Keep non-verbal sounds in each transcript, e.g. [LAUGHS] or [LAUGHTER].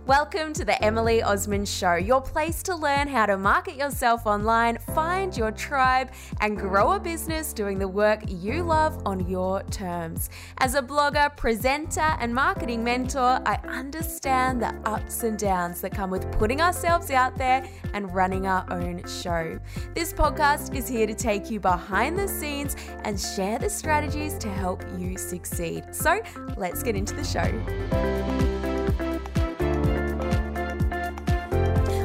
Welcome to the Emily Osmond Show, your place to learn how to market yourself online, find your tribe, and grow a business doing the work you love on your terms. As a blogger, presenter, and marketing mentor, I understand the ups and downs that come with putting ourselves out there and running our own show. This podcast is here to take you behind the scenes and share the strategies to help you succeed. So let's get into the show.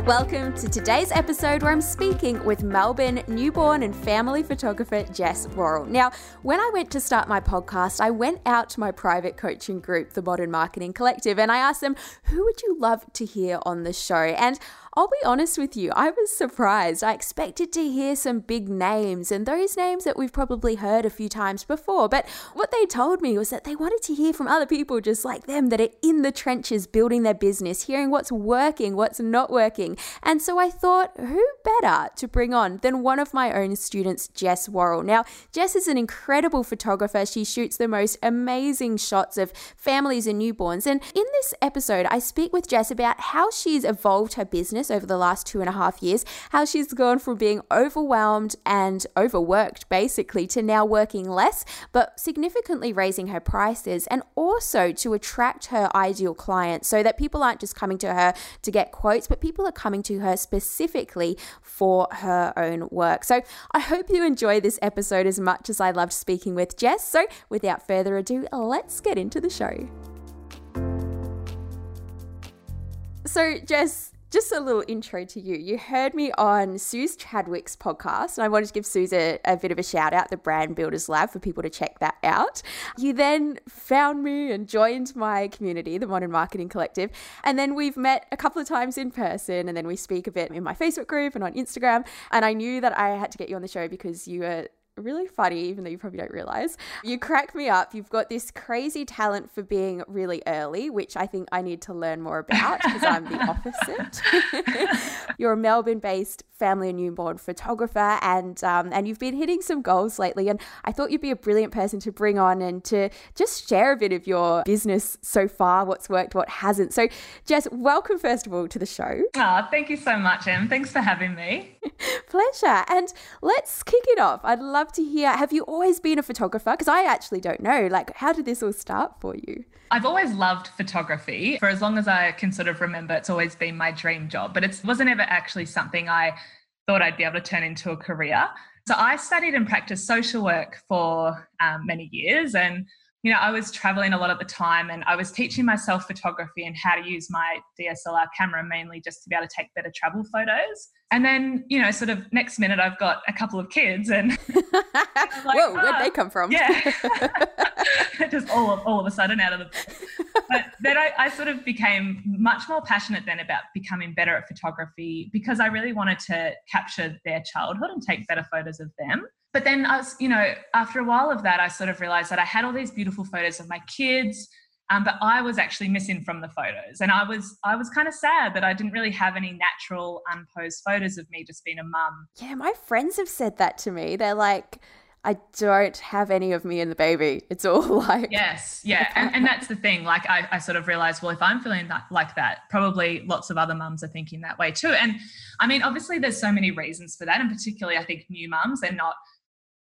Welcome to today's episode where I'm speaking with Melbourne newborn and family photographer Jess Worrall. Now, when I went to start my podcast, I went out to my private coaching group, the Modern Marketing Collective, and I asked them, who would you love to hear on the show? And I'll be honest with you, I was surprised. I expected to hear some big names and those names that we've probably heard a few times before. But what they told me was that they wanted to hear from other people just like them that are in the trenches building their business, hearing what's working, what's not working. And so I thought, who better to bring on than one of my own students, Jess Worrall? Now, Jess is an incredible photographer. She shoots the most amazing shots of families and newborns. And in this episode, I speak with Jess about how she's evolved her business over the last two and a half years, how she's gone from being overwhelmed and overworked basically to now working less, but significantly raising her prices and also to attract her ideal clients so that people aren't just coming to her to get quotes, but people are coming to her specifically for her own work. So I hope you enjoy this episode as much as I loved speaking with Jess. So without further ado, let's get into the show. So, Jess, just a little intro to you. You heard me on Suze Chadwick's podcast, and I wanted to give Suze a, a, bit of a shout out, the Brand Builders Lab, for people to check that out. You then found me and joined my community, the Modern Marketing Collective. And then we've met a couple of times in person, and then we speak a bit in my Facebook group and on Instagram. And I knew that I had to get you on the show because you were really funny, even though you probably don't realize. You crack me up. You've got this crazy talent for being really early, which I think I need to learn more about because I'm the opposite. [LAUGHS] You're a Melbourne based family and newborn photographer, and um, and you've been hitting some goals lately. And I thought you'd be a brilliant person to bring on and to just share a bit of your business so far, what's worked, what hasn't. So, Jess, welcome first of all to the show. Oh, thank you so much, Em. Thanks for having me. [LAUGHS] Pleasure. And let's kick it off. I'd love to hear. Have you always been a photographer? Because I actually don't know. Like, how did this all start for you? I've always loved photography. For as long as I can sort of remember, it's always been my dream job, but it wasn't ever actually something I thought I'd be able to turn into a career. So I studied and practiced social work for um, many years. And, you know, I was traveling a lot at the time and I was teaching myself photography and how to use my DSLR camera mainly just to be able to take better travel photos. And then, you know, sort of next minute, I've got a couple of kids, and [LAUGHS] like, whoa, where'd ah, they come from? Yeah, [LAUGHS] [LAUGHS] just all of, all of a sudden out of the. But then I, I sort of became much more passionate then about becoming better at photography because I really wanted to capture their childhood and take better photos of them. But then I was, you know, after a while of that, I sort of realized that I had all these beautiful photos of my kids um, but I was actually missing from the photos, and I was I was kind of sad that I didn't really have any natural unposed photos of me just being a mum. Yeah, my friends have said that to me. They're like. I don't have any of me and the baby. It's all [LAUGHS] like yes, yeah, and, and that's the thing. Like I, I sort of realized, well, if I'm feeling that, like that, probably lots of other mums are thinking that way too. And I mean, obviously, there's so many reasons for that, and particularly, I think new mums they're not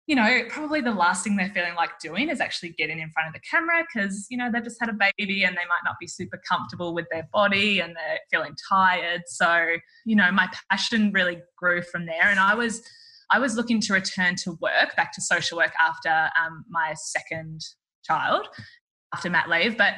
you know, probably the last thing they're feeling like doing is actually getting in front of the camera because, you know, they've just had a baby and they might not be super comfortable with their body and they're feeling tired. So, you know, my passion really grew from there. And I was, I was looking to return to work, back to social work after um, my second child, after mat leave. But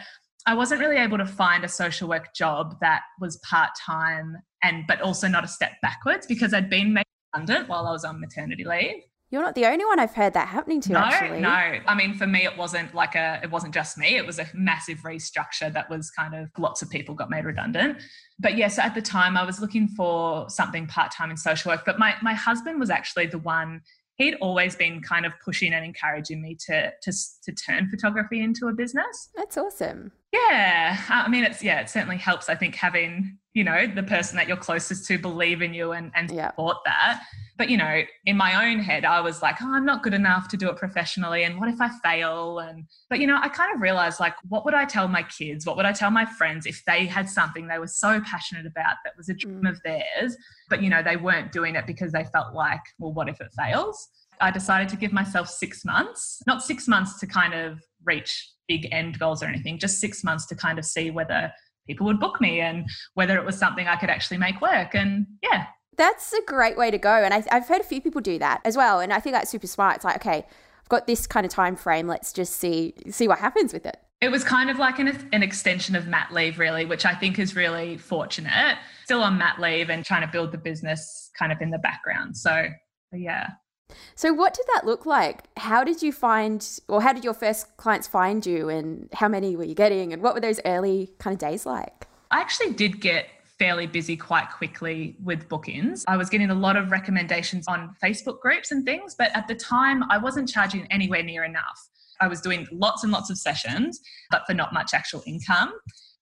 I wasn't really able to find a social work job that was part time and but also not a step backwards because I'd been made redundant while I was on maternity leave. You're not the only one I've heard that happening to. No, actually. no. I mean, for me, it wasn't like a. It wasn't just me. It was a massive restructure that was kind of lots of people got made redundant. But yes, at the time, I was looking for something part time in social work. But my my husband was actually the one. He'd always been kind of pushing and encouraging me to to to turn photography into a business. That's awesome. Yeah, I mean, it's yeah, it certainly helps. I think having you know the person that you're closest to believe in you and and support that But, you know, in my own head, I was like, oh, I'm not good enough to do it professionally. And what if I fail? And, but, you know, I kind of realized like, what would I tell my kids? What would I tell my friends if they had something they were so passionate about that was a dream mm. of theirs, but, you know, they weren't doing it because they felt like, well, what if it fails? I decided to give myself six months, not six months to kind of reach big end goals or anything, just six months to kind of see whether people would book me and whether it was something I could actually make work. And yeah. That's a great way to go. And I, have heard a few people do that as well. And I think that's super smart. It's like, okay, I've got this kind of time frame. Let's just see see what happens with it. It was kind of like an, an extension of mat leave, really, which I think is really fortunate. Still on mat leave and trying to build the business kind of in the background. So, yeah. So, what did that look like? How did you find, or how did your first clients find you, and how many were you getting, and what were those early kind of days like? I actually did get fairly busy quite quickly with book ins. I was getting a lot of recommendations on Facebook groups and things, but at the time I wasn't charging anywhere near enough. I was doing lots and lots of sessions, but for not much actual income.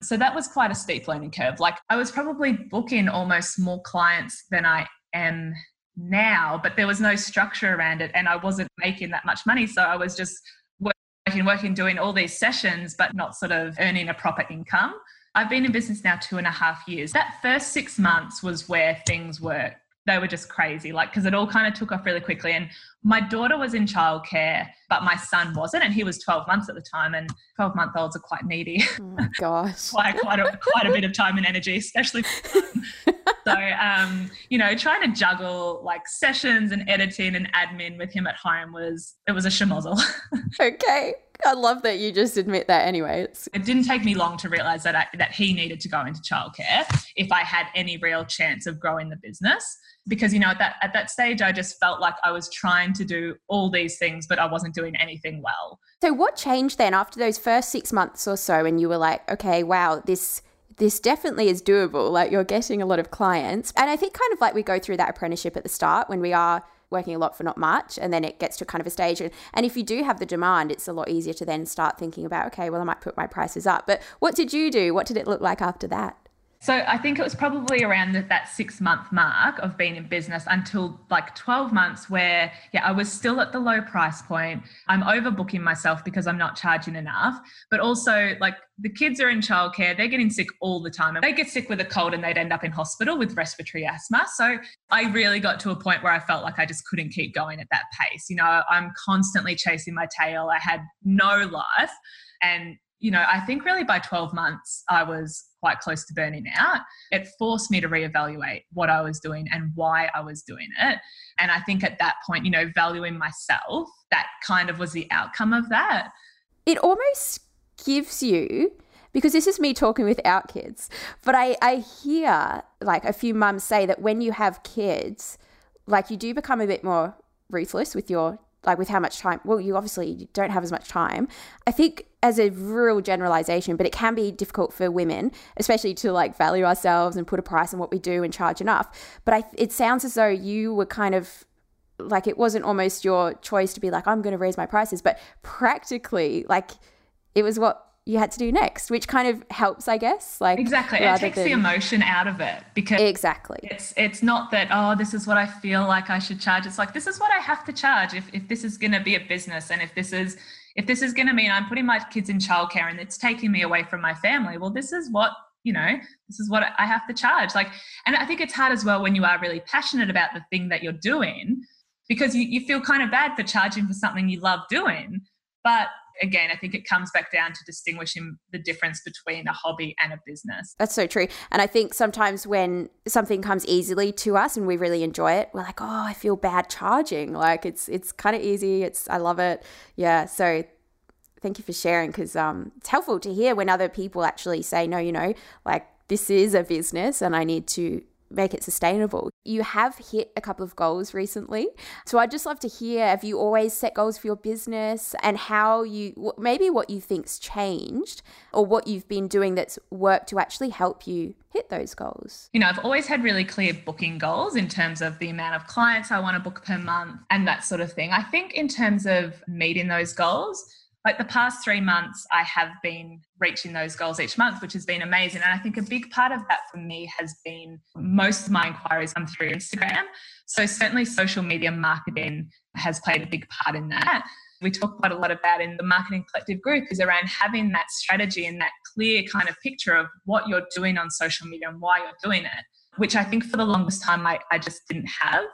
So that was quite a steep learning curve. Like I was probably booking almost more clients than I am now, but there was no structure around it and I wasn't making that much money. So I was just working, working, doing all these sessions, but not sort of earning a proper income. I've been in business now two and a half years. That first six months was where things were, they were just crazy, like, because it all kind of took off really quickly. And my daughter was in childcare, but my son wasn't, and he was 12 months at the time. And 12 month olds are quite needy. Oh [LAUGHS] gosh. quite, quite, a, quite a bit of time and energy, especially. [LAUGHS] so, um, you know, trying to juggle like sessions and editing and admin with him at home was, it was a schmozzle. [LAUGHS] okay. I love that you just admit that anyway. It's- it didn't take me long to realize that I, that he needed to go into childcare if I had any real chance of growing the business because you know at that at that stage I just felt like I was trying to do all these things but I wasn't doing anything well. So what changed then after those first 6 months or so and you were like okay wow this this definitely is doable like you're getting a lot of clients? And I think kind of like we go through that apprenticeship at the start when we are working a lot for not much and then it gets to kind of a stage and, and if you do have the demand it's a lot easier to then start thinking about okay well I might put my prices up. But what did you do? What did it look like after that so I think it was probably around that six month mark of being in business until like 12 months where, yeah, I was still at the low price point. I'm overbooking myself because I'm not charging enough. But also, like, the kids are in childcare, they're getting sick all the time. They get sick with a cold and they'd end up in hospital with respiratory asthma. So I really got to a point where I felt like I just couldn't keep going at that pace. You know, I'm constantly chasing my tail. I had no life. And you know, I think really by 12 months, I was quite close to burning out. It forced me to reevaluate what I was doing and why I was doing it. And I think at that point, you know, valuing myself, that kind of was the outcome of that. It almost gives you, because this is me talking without kids, but I, I hear like a few mums say that when you have kids, like you do become a bit more ruthless with your like with how much time well you obviously don't have as much time i think as a real generalization but it can be difficult for women especially to like value ourselves and put a price on what we do and charge enough but I, it sounds as though you were kind of like it wasn't almost your choice to be like i'm going to raise my prices but practically like it was what you had to do next, which kind of helps, I guess. Like exactly, it takes than... the emotion out of it because exactly it's it's not that oh this is what I feel like I should charge. It's like this is what I have to charge if if this is going to be a business and if this is if this is going to mean I'm putting my kids in childcare and it's taking me away from my family. Well, this is what you know this is what I have to charge. Like, and I think it's hard as well when you are really passionate about the thing that you're doing because you, you feel kind of bad for charging for something you love doing, but again, I think it comes back down to distinguishing the difference between a hobby and a business. That's so true. And I think sometimes when something comes easily to us and we really enjoy it, we're like, oh, I feel bad charging. Like it's it's kind of easy. It's I love it. Yeah. So thank you for sharing because um, it's helpful to hear when other people actually say, no, you know, like this is a business and I need to make it sustainable. You have hit a couple of goals recently. So I'd just love to hear have you always set goals for your business and how you maybe what you think's changed or what you've been doing that's worked to actually help you hit those goals? You know, I've always had really clear booking goals in terms of the amount of clients I want to book per month and that sort of thing. I think in terms of meeting those goals, like the past three months, I have been reaching those goals each month, which has been amazing. And I think a big part of that for me has been most of my inquiries come through Instagram. So certainly social media marketing has played a big part in that. We talk quite a lot about in the marketing collective group is around having that strategy and that clear kind of picture of what you're doing on social media and why you're doing it, which I think for the longest time I, I just didn't have.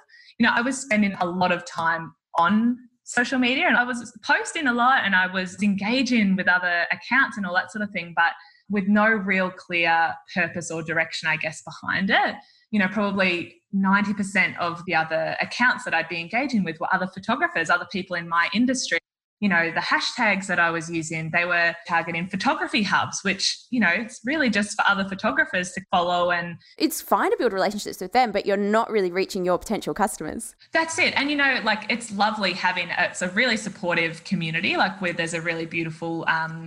You know, I was spending a lot of time on social media and I was posting a lot and I was engaging with other accounts and all that sort of thing, but with no real clear purpose or direction, I guess, behind it. You know, probably 90% of the other accounts that I'd be engaging with were other photographers, other people in my industry you know the hashtags that i was using they were targeting photography hubs which you know it's really just for other photographers to follow and it's fine to build relationships with them but you're not really reaching your potential customers. That's it. And you know like it's lovely having a, it's a really supportive community like where there's a really beautiful um,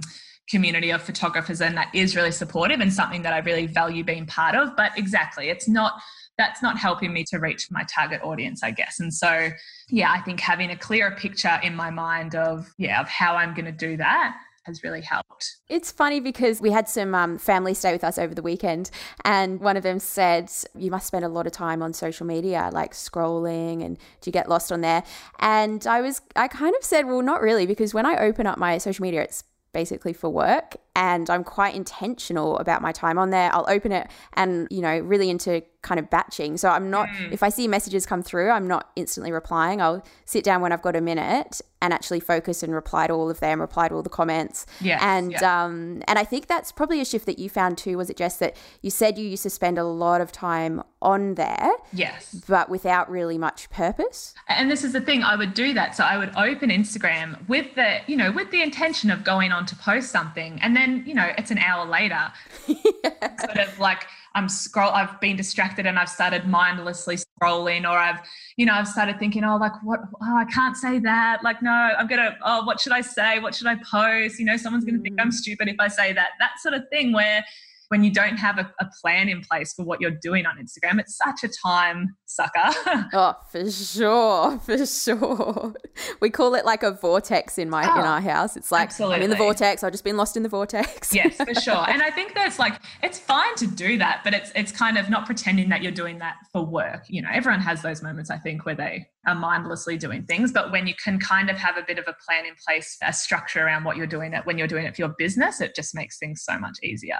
community of photographers and that is really supportive and something that i really value being part of. But exactly it's not that's not helping me to reach my target audience, I guess. And so, yeah, I think having a clearer picture in my mind of, yeah, of how I'm going to do that has really helped. It's funny because we had some um, family stay with us over the weekend, and one of them said, You must spend a lot of time on social media, like scrolling, and do you get lost on there? And I was, I kind of said, Well, not really, because when I open up my social media, it's basically for work and I'm quite intentional about my time on there. I'll open it and, you know, really into kind of batching. So I'm not, mm. if I see messages come through, I'm not instantly replying. I'll sit down when I've got a minute and actually focus and reply to all of them, reply to all the comments. Yeah. And, yeah. um, and I think that's probably a shift that you found too, was it just that you said you used to spend a lot of time on there? Yes. But without really much purpose? And this is the thing, I would do that. So I would open Instagram with the, you know, with the intention of going on to post something. And then, you know, it's an hour later, yeah. [LAUGHS] sort of like, I'm scroll I've been distracted and I've started mindlessly scrolling or I've you know I've started thinking oh like what oh I can't say that like no I'm gonna oh what should I say what should I post you know someone's gonna think I'm mm. stupid if I say that that sort of thing where when you don't have a, a, plan in place for what you're doing on Instagram, it's such a time sucker. [LAUGHS] oh, for sure, for sure. We call it like a vortex in my oh, in ah, our house. It's like absolutely. I'm in the vortex. I've just been lost in the vortex. yes, for [LAUGHS] sure. And I think that's like it's fine to do that, but it's it's kind of not pretending that you're doing that for work. You know, everyone has those moments. I think where they are mindlessly doing things, but when you can kind of have a bit of a plan in place, a structure around what you're doing it when you're doing it for your business, it just makes things so much easier.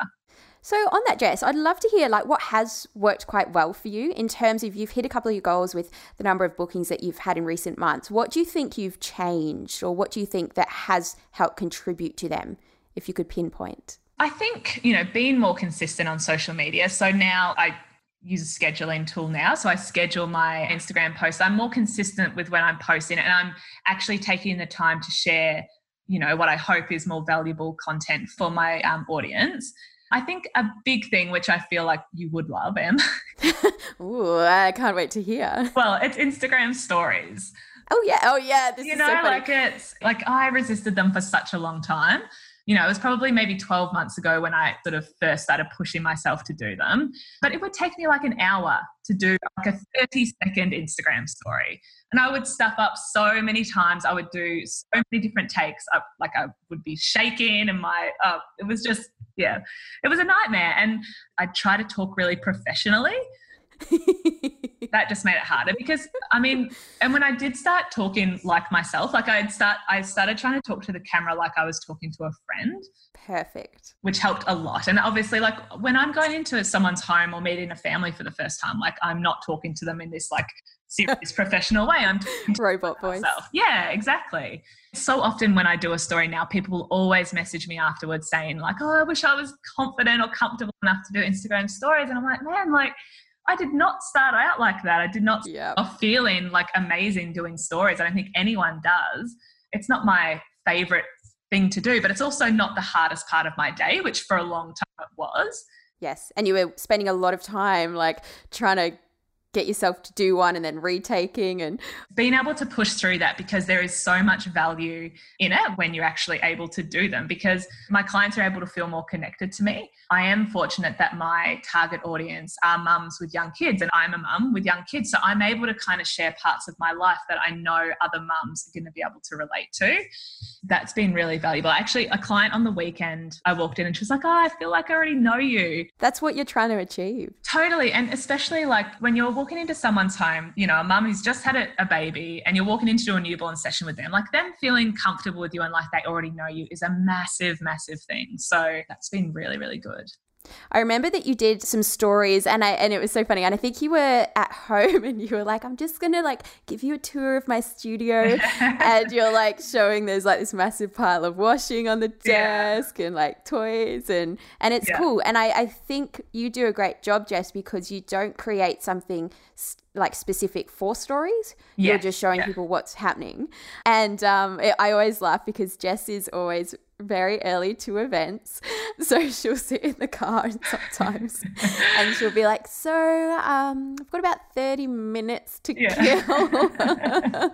So on that, Jess, I'd love to hear like what has worked quite well for you in terms of you've hit a couple of your goals with the number of bookings that you've had in recent months. What do you think you've changed, or what do you think that has helped contribute to them? If you could pinpoint. I think you know being more consistent on social media. So now I use a scheduling tool now. So I schedule my Instagram posts. I'm more consistent with when I'm posting and I'm actually taking the time to share, you know, what I hope is more valuable content for my um, audience. I think a big thing, which I feel like you would love, Em. [LAUGHS] Ooh, I can't wait to hear. Well, it's Instagram stories. Oh yeah, oh yeah. This you know, so like it's like I resisted them for such a long time. You know, it was probably maybe 12 months ago when I sort of first started pushing myself to do them. But it would take me like an hour to do like a 30 second Instagram story. And I would stuff up so many times. I would do so many different takes. I, like I would be shaking and my, uh, it was just yeah, it was a nightmare. And I try to talk really professionally. [LAUGHS] that just made it harder because I mean, and when I did start talking like myself, like I'd start, I started trying to talk to the camera like I was talking to a friend. Perfect. Which helped a lot. And obviously, like when I'm going into someone's home or meeting a family for the first time, like I'm not talking to them in this like serious [LAUGHS] professional way. I'm robot voice. Yeah, exactly. So often when I do a story now, people will always message me afterwards saying like, "Oh, I wish I was confident or comfortable enough to do Instagram stories." And I'm like, man, like I did not start out like that. I did not yep. start feeling like amazing doing stories. I don't think anyone does. It's not my favorite thing to do, but it's also not the hardest part of my day, which for a long time it was. Yes, and you were spending a lot of time like trying to get yourself to do one and then retaking and being able to push through that because there is so much value in it when you're actually able to do them because my clients are able to feel more connected to me. I am fortunate that my target audience are mums with young kids and I'm a mum with young kids so I'm able to kind of share parts of my life that I know other mums are going to be able to relate to. That's been really valuable. Actually, a client on the weekend I walked in and she was like, "Oh, I feel like I already know you." That's what you're trying to achieve. Totally, and especially like when you're walking into someone's home, you know, a mum who's just had a, a, baby and you're walking into a newborn session with them, like them feeling comfortable with you and like they already know you is a massive, massive thing. So that's been really, really good. I remember that you did some stories and I and it was so funny. And I think you were at [LAUGHS] home and you were like, I'm just gonna like give you a tour of my studio [LAUGHS] and you're like showing there's like this massive pile of washing on the desk yeah. and like toys and and it's yeah. cool. And I, I think you do a great job, Jess, because you don't create something like specific for stories. Yeah. You're just showing people what's happening. And um, I always laugh because Jess is always very early to events. [LAUGHS] So she'll sit in the car [LAUGHS] sometimes and she'll be like, So um, I've got about 30 minutes to yeah. kill. [LAUGHS]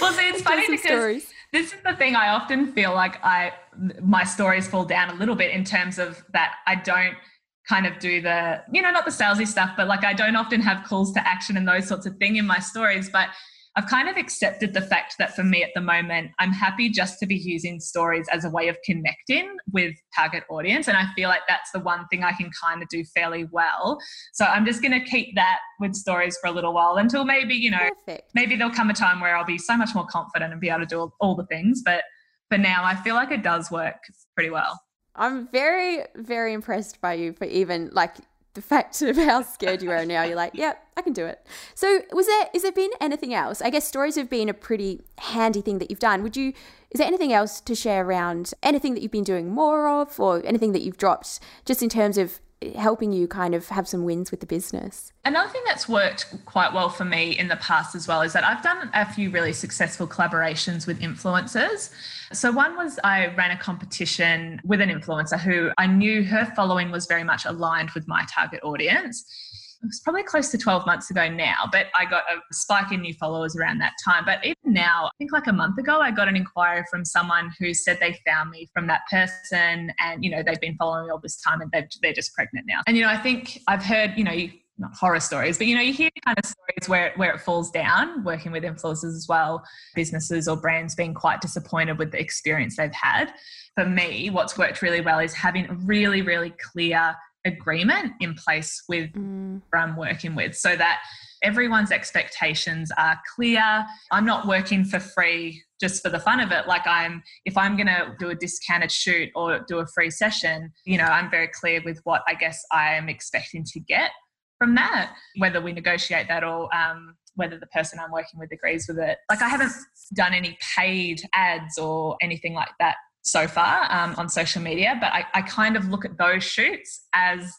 well, see, it's funny because stories. this is the thing I often feel like I my stories fall down a little bit in terms of that I don't kind of do the, you know, not the salesy stuff, but like I don't often have calls to action and those sorts of thing in my stories. But I've kind of accepted the fact that for me at the moment, I'm happy just to be using stories as a way of connecting with target audience. And I feel like that's the one thing I can kind of do fairly well. So I'm just going to keep that with stories for a little while until maybe, you know, Perfect. maybe there'll come a time where I'll be so much more confident and be able to do all, all the things. But for now, I feel like it does work pretty well. I'm very, very impressed by you for even like the fact of how scared you are now, you're like, yep, I can do it. So, was there is there been anything else? I guess stories have been a pretty handy thing that you've done. Would you is there anything else to share around anything that you've been doing more of, or anything that you've dropped, just in terms of helping you kind of have some wins with the business? Another thing that's worked quite well for me in the past as well is that I've done a few really successful collaborations with influencers. So, one was I ran a competition with an influencer who I knew her following was very much aligned with my target audience. It was probably close to 12 months ago now, but I got a spike in new followers around that time. But even now, I think like a month ago, I got an inquiry from someone who said they found me from that person and, you know, they've been following me all this time and they're just pregnant now. And, you know, I think I've heard, you know, not horror stories, but you know, you hear kind of stories where where it falls down, working with influencers as well, businesses or brands being quite disappointed with the experience they've had. For me, what's worked really well is having a really, really clear agreement in place with mm. I'm working with so that everyone's expectations are clear. I'm not working for free just for the fun of it. Like I'm, if I'm going to do a discounted shoot or do a free session, you know, I'm very clear with what I guess I am expecting to get from that, whether we negotiate that or um, whether the person I'm working with agrees with it. Like I haven't done any paid ads or anything like that so far um, on social media, but I, I kind of look at those shoots as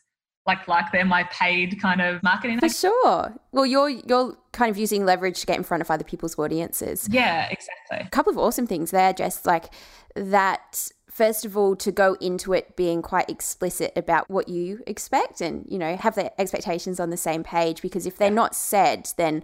like like they're my paid kind of marketing. For sure. Well, you're you're kind of using leverage to get in front of other people's audiences. Yeah, exactly. A couple of awesome things there, Jess. Like that first of all to go into it being quite explicit about what you expect and you know have the expectations on the same page because if they're yeah. not said then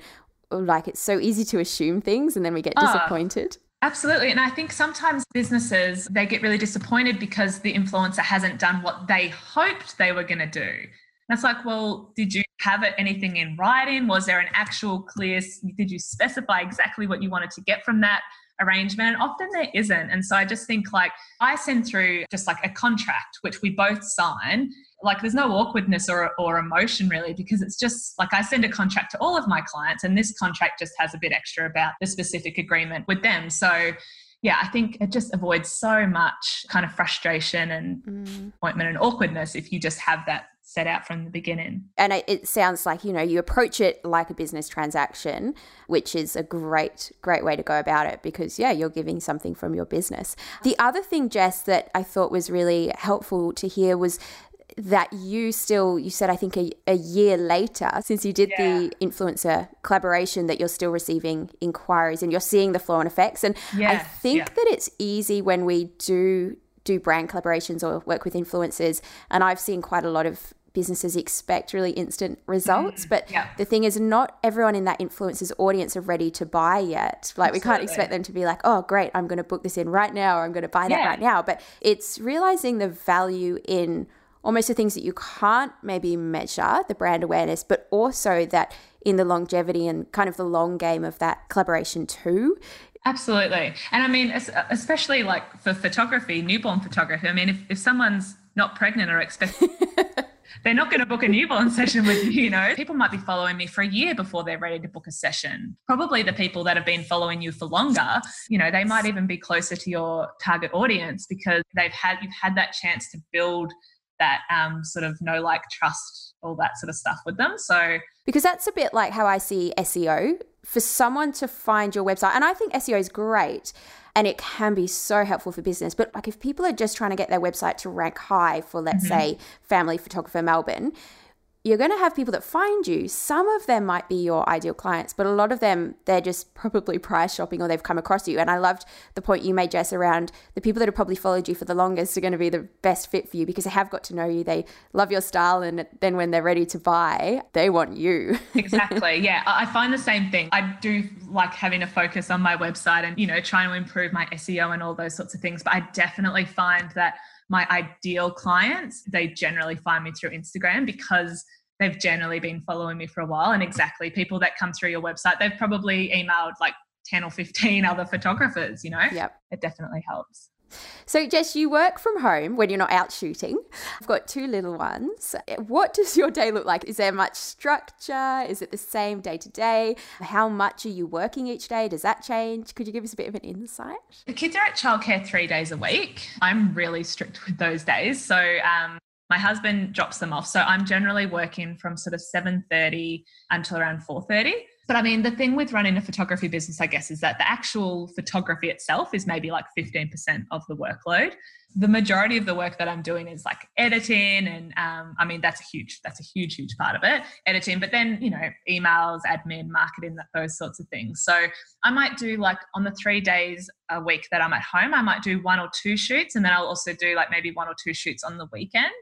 like it's so easy to assume things and then we get ah. disappointed Absolutely. And I think sometimes businesses, they get really disappointed because the influencer hasn't done what they hoped they were going to do. And it's like, well, did you have it anything in writing? Was there an actual clear, did you specify exactly what you wanted to get from that? Arrangement. And often there isn't. And so i just think like i send through just like a contract which we both sign. Like there's no awkwardness or, or emotion really because it's just like i send a contract to all of my clients and this contract just has a bit extra about the specific agreement with them. So yeah, I think it just avoids so much kind of frustration and mm. appointment and awkwardness if you just have that set out from the beginning. And it sounds like, you know, you approach it like a business transaction, which is a great, great way to go about it because, yeah, you're giving something from your business. The other thing, Jess, that I thought was really helpful to hear was that you still you said i think a, a year later since you did yeah. the influencer collaboration that you're still receiving inquiries and you're seeing the flow and effects and yeah. i think yeah. that it's easy when we do do brand collaborations or work with influencers and i've seen quite a lot of businesses expect really instant results. Mm, but yeah. the thing is, not everyone in that influencer's audience are ready to buy yet. Like, we can't expect them to be like, oh, great, I'm going to book this in right now, or I'm going to buy that Yeah. right now. But it's realizing the value in almost the things that you can't maybe measure, the brand awareness, but also that in the longevity and kind of the long game of that collaboration too. Absolutely. And I mean, especially like for photography, newborn photography, I mean, if, if someone's not pregnant or expecting, [LAUGHS] they're not going to book a newborn session with you, you know. People might be following me for a year before they're ready to book a session. Probably the people that have been following you for longer, you know, they might even be closer to your target audience because they've had, you've had that chance to build that um, sort of know, like, trust, all that sort of stuff with them. So, Because that's a bit like how I see SEO. For someone to find your website, and I think SEO is great and it can be so helpful for business, but like if people are just trying to get their website to rank high for, let's mm-hmm. say, Family Photographer Melbourne, you're going to have people that find you. Some of them might be your ideal clients, but a lot of them, they're just [LAUGHS] probably price shopping or they've come across you. And I loved the point you made, Jess, around the people that have probably followed you for the longest are going to be the best fit for you because they have got to know you. They love your style. And then when they're ready to buy, they want you. [LAUGHS] exactly yeah i find the same thing i do like having a focus on my website and you know trying to improve my seo and all those sorts of things but i definitely find that my ideal clients they generally find me through instagram because they've generally been following me for a while and exactly people that come through your website they've probably emailed like 10 or 15 [LAUGHS] other photographers you know Yep. it definitely helps So, Jess, you work from home when you're not out shooting. I've got two little ones. What does your day look like? Is there much structure? Is it the same day to day? How much are you working each day? Does that change? Could you give us a bit of an insight? The kids are at childcare three days a week. I'm really strict with those days. So um, my husband drops them off. So I'm generally working from sort of 7.30 until around 4.30. But I mean, the thing with running a photography business, I guess, is that the actual photography itself is maybe like 15% of the workload. The majority of the work that I'm doing is like editing, and um, I mean that's a huge that's a huge huge part of it, editing. But then you know emails, admin, marketing, that those sorts of things. So I might do like on the three days a week that I'm at home, I might do one or two shoots, and then I'll also do like maybe one or two shoots on the weekend.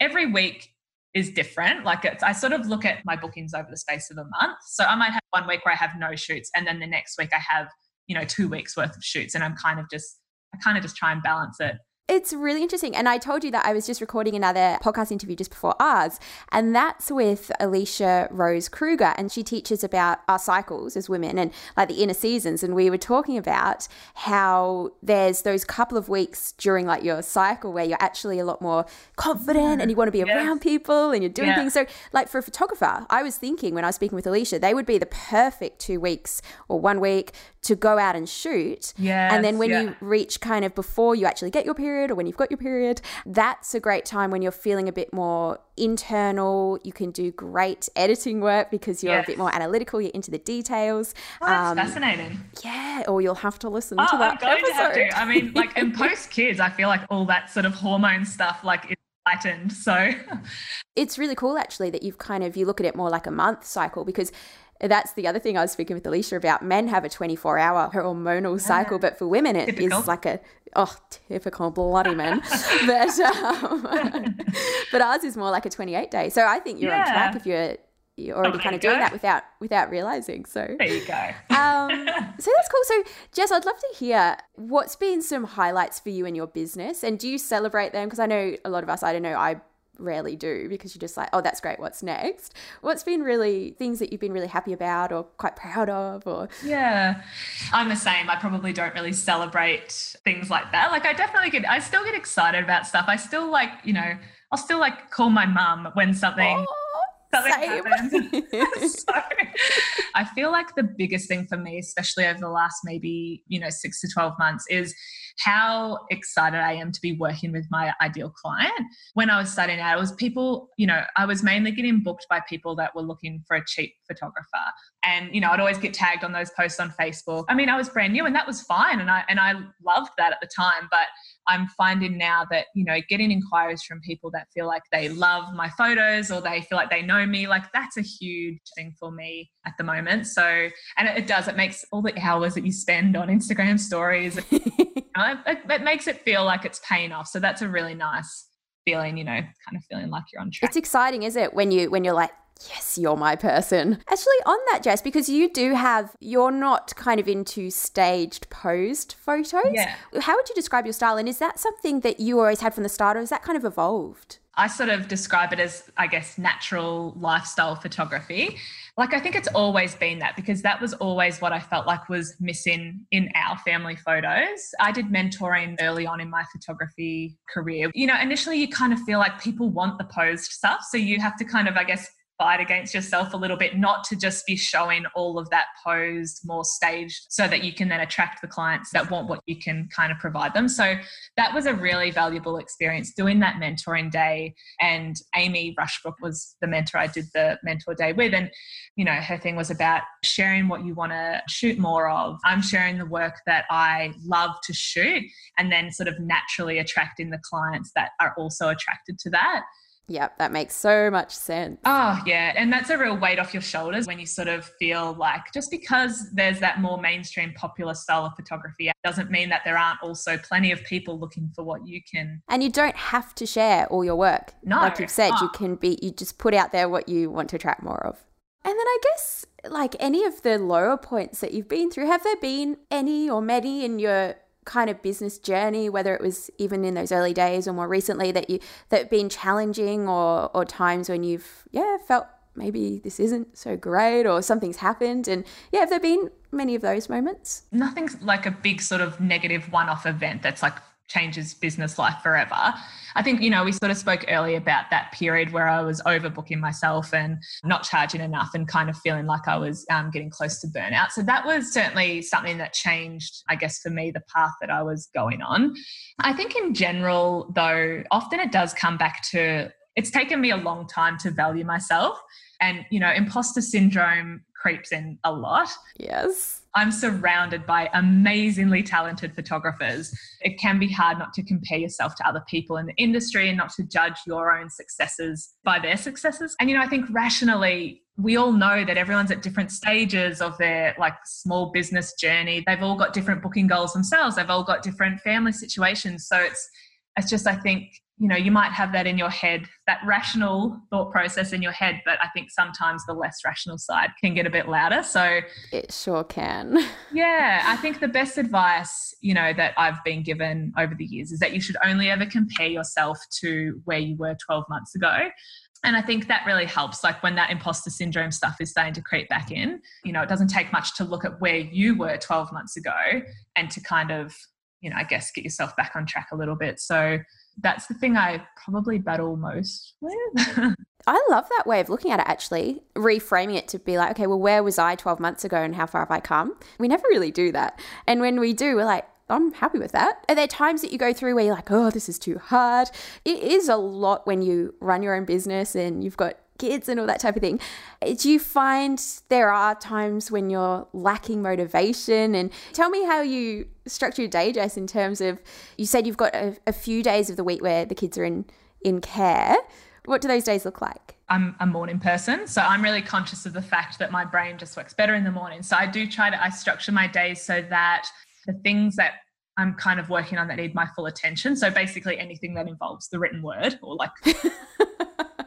Every week is different. Like it's, I sort of look at my bookings over the space of a month. So I might have one week where I have no shoots, and then the next week I have you know two weeks worth of shoots, and I'm kind of just I kind of just try and balance it. It's really interesting. And I told you that I was just recording another podcast interview just before ours. And that's with Alicia Rose Kruger. And she teaches about our cycles as women and like the inner seasons. And we were talking about how there's those couple of weeks during like your cycle where you're actually a lot more confident and you want to be Yes. around people and you're doing Yeah. things. So, like for a photographer, I was thinking when I was speaking with Alicia, they would be the perfect two weeks or one week to go out and shoot. and then when yeah. you reach kind of before you actually get your period or when you've got your period, that's a great time when you're feeling a bit more internal. You can do great editing work because you're a bit more analytical, you're into the details. Oh, that's Um, fascinating. yeah, or you'll have to listen Oh, to I'm that going to have to. I mean, [LAUGHS] like in post kids, I feel like all that sort of hormone stuff like is heightened. So it's really cool actually that you've kind of you look at it more like a month cycle because that's the other thing I was speaking with Alicia about. Men have a 24 hour hormonal cycle, but for women it is Typical. like a oh typical bloody men. [LAUGHS] but um, [LAUGHS] but ours is more like a 28 day. So I think you're on track if you're you're already there kind of doing go. that without without realizing. So there you go. [LAUGHS] um, so that's cool. So, Jess, I'd love to hear what's been some highlights for you in your business, and do you celebrate them? Because I know a lot of us. I don't know. I rarely do because you're just like, oh, that's great. What's next? What's been really things that you've been really happy about or quite proud of, or Yeah. I'm the same. I probably don't really celebrate things like that. Like I definitely get I still get excited about stuff. I still like, you know, I'll still like call my mum when something oh, something same. happens. [LAUGHS] [LAUGHS] so I feel like the biggest thing for me, especially over the last maybe, you know, six to 12 months, is how excited I am to be working with my ideal client. When I was starting out, it was people, you know, I was mainly getting booked by people that were looking for a cheap photographer. And, you know, I'd always get tagged on those posts on Facebook. I mean, I was brand new and that was fine. And I and I loved that at the time. But I'm finding now that, you know, getting inquiries from people that feel like they love my photos or they feel like they know me, like that's a huge thing for me at the moment. So, and it, it does, it makes all the hours that you spend on Instagram stories, [LAUGHS] you know, it, it makes it feel like it's paying off. So that's a really nice feeling, you know, kind of feeling like you're on track. It's exciting, is it, when you when you're like, yes, you're my person. Actually, on that, Jess, because you do have, you're not kind of into staged posed photos. Yeah. How would you describe your style? And is that something that you always had from the start, or has that kind of evolved? I sort of describe it as, I guess, natural lifestyle photography. Like, I think it's always been that because that was always what I felt like was missing in our family photos. I did mentoring early on in my photography career. You know, initially you kind of feel like people want the posed stuff. So you have to kind of, I guess, fight against yourself a little bit, not to just be showing all of that posed, more staged, so that you can then attract the clients that want what you can kind of provide them. So that was a really valuable experience doing that mentoring day. And Amy Rushbrook was the mentor I did the mentor day with. And, you know, her thing was about sharing what you want to shoot more of. I'm sharing the work that I love to shoot and then sort of naturally attracting the clients that are also attracted to that. Yep, that makes so much sense. Oh, yeah. And that's a real weight off your shoulders when you sort of feel like just because there's that more mainstream popular style of photography doesn't mean that there aren't also plenty of people looking for what you can. And you don't have to share all your work. No. Like you've said, Oh. you ah. can be, you just put out there what you want to attract more of. And then I guess, like any of the lower points that you've been through, have there been any or many in your kind of business journey, whether it was even in those early days or more recently, that you that been challenging, or or times when you've yeah felt maybe this isn't so great, or something's happened, and yeah, have there been many of those moments? Nothing's like a big sort of negative one off event that's like changes business life forever. I think, you know, we sort of spoke earlier about that period where I was overbooking myself and not charging enough and kind of feeling like I was um, getting close to burnout. So that was certainly something that changed, I guess, for me, the path that I was going on. I think in general, though, often it does come back to it's taken me a long time to value myself. And, you know, imposter syndrome creeps in a lot. Yes. I'm surrounded by amazingly talented photographers. It can be hard not to compare yourself to other people in the industry and not to judge your own successes by their successes. And, you know, I think rationally, we all know that everyone's at different stages of their like small business journey. They've all got different booking goals themselves. They've all got different family situations. So it's, it's just, I think, you know, you might have that in your head, that rational thought process in your head, but I think sometimes the less rational side can get a bit louder. So, It sure can. [LAUGHS] yeah, I think the best advice, you know, that I've been given over the years is that you should only ever compare yourself to where you were 12 months ago. And I think that really helps. Like when that imposter syndrome stuff is starting to creep back in, you know, it doesn't take much to look at where you were 12 months ago and to kind of, you know, I guess get yourself back on track a little bit. So that's the thing I probably battle most with. [LAUGHS] I love that way of looking at it, actually, reframing it to be like, okay, well, where was I 12 months ago and how far have I come? We never really do that. And when we do, we're like, I'm happy with that. Are there times that you go through where you're like, oh, this is too hard? It is a lot when you run your own business and you've got kids and all that type of thing. Eh, do you find there are times when you're lacking motivation? And tell me how you structure your day, Jess, in terms of you said you've got a, a few days of the week where the kids are in in care. What do those days look like? I'm a morning person. So I'm really conscious of the fact that my brain just works better in the morning. So I do try to, I structure my days so that the things that I'm kind of working on that need my full attention. So basically anything that involves the written word or like, [LAUGHS]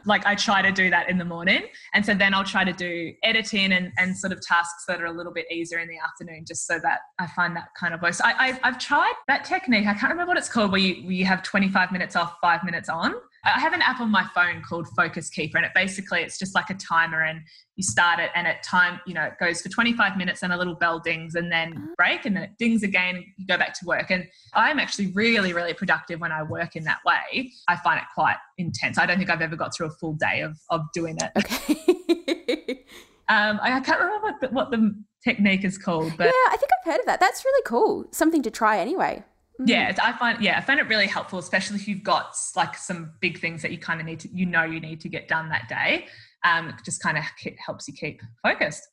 like I try to do that in the morning. And so then I'll try to do editing and, and sort of tasks that are a little bit easier in the afternoon, just so that I find that kind of works. I, I, I've tried that technique. I can't remember what it's called where you, where you have 25 minutes off, five minutes on. I have an app on my phone called Focus Keeper, and it basically it's just like a timer, and you start it, and at time you know it goes for 25 minutes, and a little bell dings, and then break, and then it dings again, and you go back to work. And I'm actually really, really productive when I work in that way. I find it quite intense. I don't think I've ever got through a full day of of doing it. Okay. [LAUGHS] Um, I, I can't remember what the, what the technique is called, but yeah, I think I've heard of that. That's really cool. Something to try anyway. Mm. yeah i find yeah i find it really helpful especially if you've got like some big things that you kind of need to you know you need to get done that day um it just kind of helps you keep focused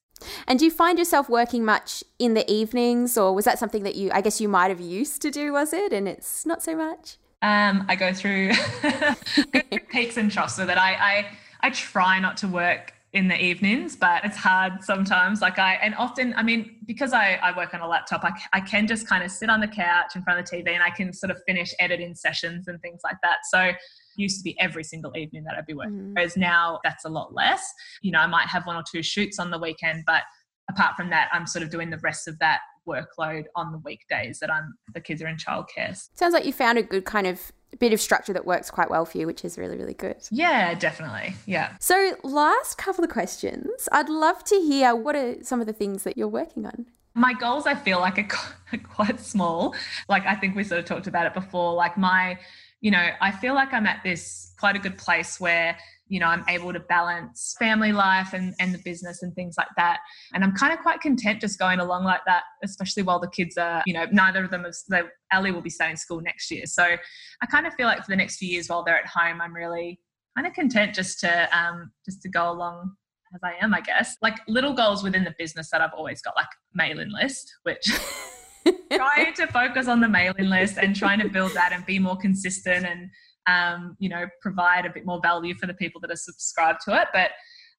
And do you find yourself working much in the evenings, or was that something that you, I guess, you might have used to do? Was it, and it's not so much? um i go through, [LAUGHS] go through [LAUGHS] peaks and troughs so that I, I i try not to work in the evenings, but it's hard sometimes. Like I, and often, I mean, because I, I work on a laptop, I, I can just kind of sit on the couch in front of the TV and I can sort of finish editing sessions and things like that. So used to be every single evening that I'd be working. Mm. Whereas now that's a lot less. You know, I might have one or two shoots on the weekend, but apart from that, I'm sort of doing the rest of that workload on the weekdays that I'm the kids are in childcare. Sounds like you found a good kind of bit of structure that works quite well for you, which is really, really good. Yeah, definitely. Yeah. So, last couple of questions. I'd love to hear what are some of the things that you're working on? My goals, I feel like, are [LAUGHS] quite small. Like, I think we sort of talked about it before. Like, my, you know, I feel like I'm at this quite a good place where you know i'm able to balance family life and, and the business and things like that. And i'm kind of quite content just going along like that especially while the kids are you know neither of them is they, ellie will be starting school next year. So i kind of feel like for the next few years while they're at home i'm really kind of content just to um just to go along as i am i guess. Like little goals within the business that i've always got like mailing list which [LAUGHS] trying to focus on the mailing list and trying to build that and be more consistent and um, you know, provide a bit more value for the people that are subscribed to it. But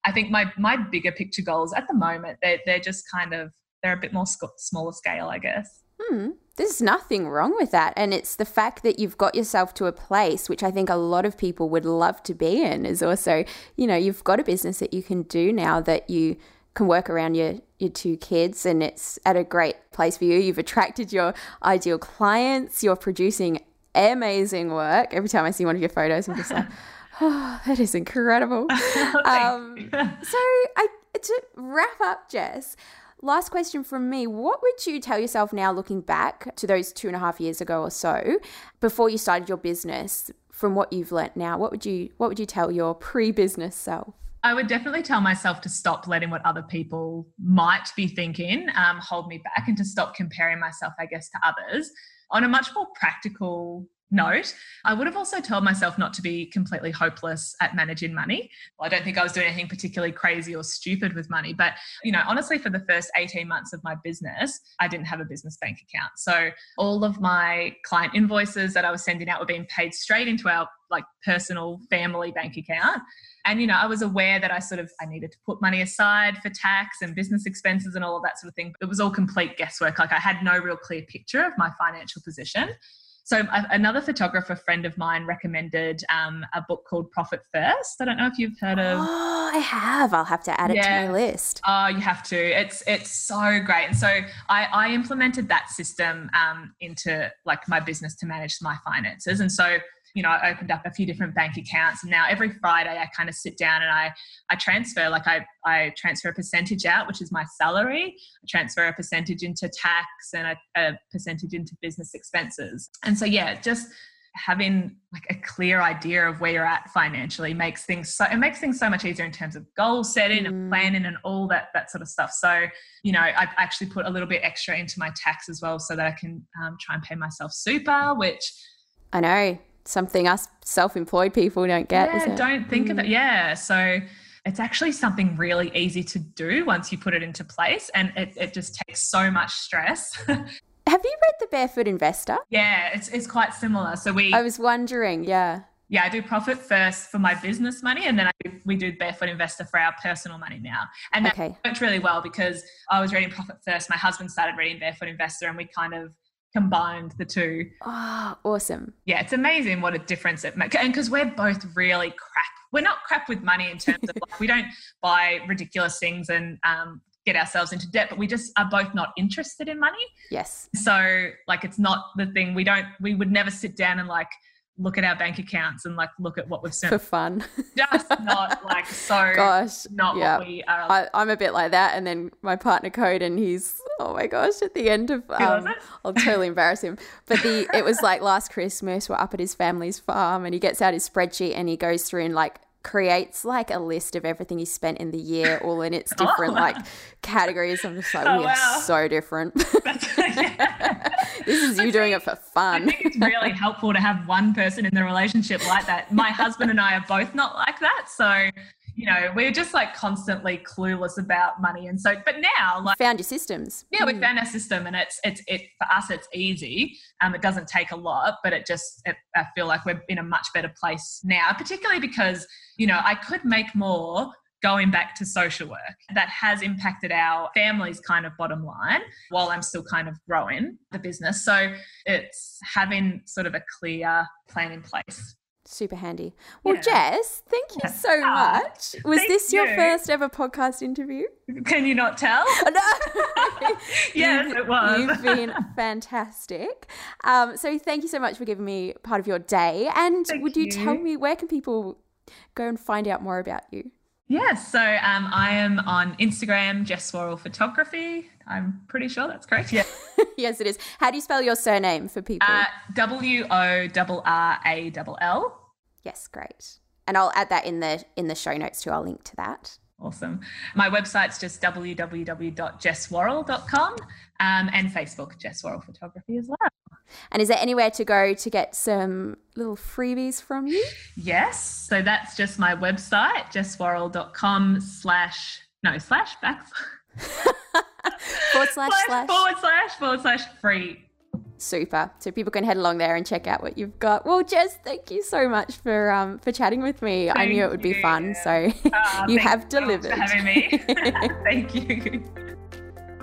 I think my my bigger picture goals at the moment they're they're just kind of they're a bit more sc- smaller scale, I guess. Hmm. There's nothing wrong with that. And it's the fact that you've got yourself to a place, which I think a lot of people would love to be in, is also, you know, you've got a business that you can do now that you can work around your, your two kids and it's at a great place for you. You've attracted your ideal clients, you're producing amazing work. Every time I see one of your photos, I'm just like, [LAUGHS] oh, that is incredible. [LAUGHS] um, so, I, to wrap up, Jess, last question from me. What would you tell yourself now, looking back to those two and a half years ago or so, before you started your business? From what you've learnt now, what would you what would you tell your pre-business self? I would definitely tell myself to stop letting what other people might be thinking um, hold me back and to stop comparing myself, I guess, to others on a much more practical note, I would have also told myself not to be completely hopeless at managing money. Well, I don't think I was doing anything particularly crazy or stupid with money, but you know, honestly, for the first 18 months of my business, I didn't have a business bank account. So all of my client invoices that I was sending out were being paid straight into our like personal family bank account and you know i was aware that i sort of i needed to put money aside for tax and business expenses and all of that sort of thing it was all complete guesswork like i had no real clear picture of my financial position so another photographer friend of mine recommended um, a book called Profit First. I don't know if you've heard of. Oh, [GASPS] I have. I'll have to add yeah. it to my list. Oh, you have to. It's it's so great. And so I, I implemented that system um, into like my business to manage my finances. And so you know, I opened up a few different bank accounts and now every Friday I kind of sit down and I, I transfer, like I, I transfer a percentage out, which is my salary. I transfer a percentage into tax and a, a percentage into business expenses. And so, yeah, just having like a clear idea of where you're at financially makes things so it makes things so much easier in terms of goal setting mm. and planning and all that that sort of stuff so you know i've actually put a little bit extra into my tax as well so that i can um, try and pay myself super which i know something us self-employed people don't get. Yeah, don't think mm. of it. Mm. Yeah, so it's actually something really easy to do once you put it into place, and it, it just takes so much stress. [LAUGHS] Have you read The Barefoot Investor? Yeah, it's it's quite similar. So we. I was wondering. Yeah. Yeah, I do profit first for my business money, and then I do, we do Barefoot Investor for our personal money now. And that okay. worked really well because I was reading Profit First. My husband started reading Barefoot Investor, and we kind of combined the two. Oh, awesome. Yeah, it's amazing what a difference it makes. And because we're both really crap. We're not crap with money in terms of like, we don't buy ridiculous things and um, get ourselves into debt, but we just are both not interested in money. Yes. So, like, it's not the thing we don't, we would never sit down and like, look at our bank accounts and like look at what we've sent for fun. Just not [LAUGHS] like so. Gosh, not yeah. what we are. I, am a bit like that, and then my partner code, and he's oh my gosh, at the end of um, I'll totally embarrass him. But the it was like last Christmas, we're up at his family's farm, and he gets out his spreadsheet and he goes through and like creates like a list of everything he spent in the year, [LAUGHS] all in its oh. different oh, wow. like categories. I'm just like, oh, we wow. are so different. [LAUGHS] [LAUGHS] this is you doing it for fun. I think it's really helpful to have one person in the relationship like that. My husband and I are both not like that. So you know, we're just like constantly clueless about money. And so, but now, like, found your systems. Yeah, we mm. found our system, and it's it's it for us. It's easy. Um, it doesn't take a lot, but it just it, I feel like we're in a much better place now, particularly because you know I could make more going back to social work. That has impacted our family's kind of bottom line while I'm still kind of growing the business. So it's having sort of a clear plan in place. Super handy. Well, yeah. Jess, thank you so ah, much. Was this your first ever podcast interview? Can you not tell? [LAUGHS] no. [LAUGHS] yes, it was. You've been fantastic. Um, so thank you so much for giving me part of your day. And thank would you, you tell me where can people go and find out more about you? Yes, so um, I am on Instagram, Jess Worrall Photography. I'm pretty sure that's correct. Yeah. [LAUGHS] yes, it is. How do you spell your surname for people? Uh, w O R R A L L. Yes, great. And I'll add that in the in the show notes too. I'll link to that. Awesome. My website's just www.jessworrall.com um, and Facebook, Jess Worrall Photography as well. And is there anywhere to go to get some little freebies from you? Yes. So that's just my website, jessworrall.com slash, no, slash back. [LAUGHS] [LAUGHS] forward slash slash. Forward slash forward slash free. Super. So people can head along there and check out what you've got. Well, Jess, thank you so much for um for chatting with me. Thank I knew it would be fun, so uh, [LAUGHS] you have delivered. for having me. [LAUGHS] [LAUGHS] thank you.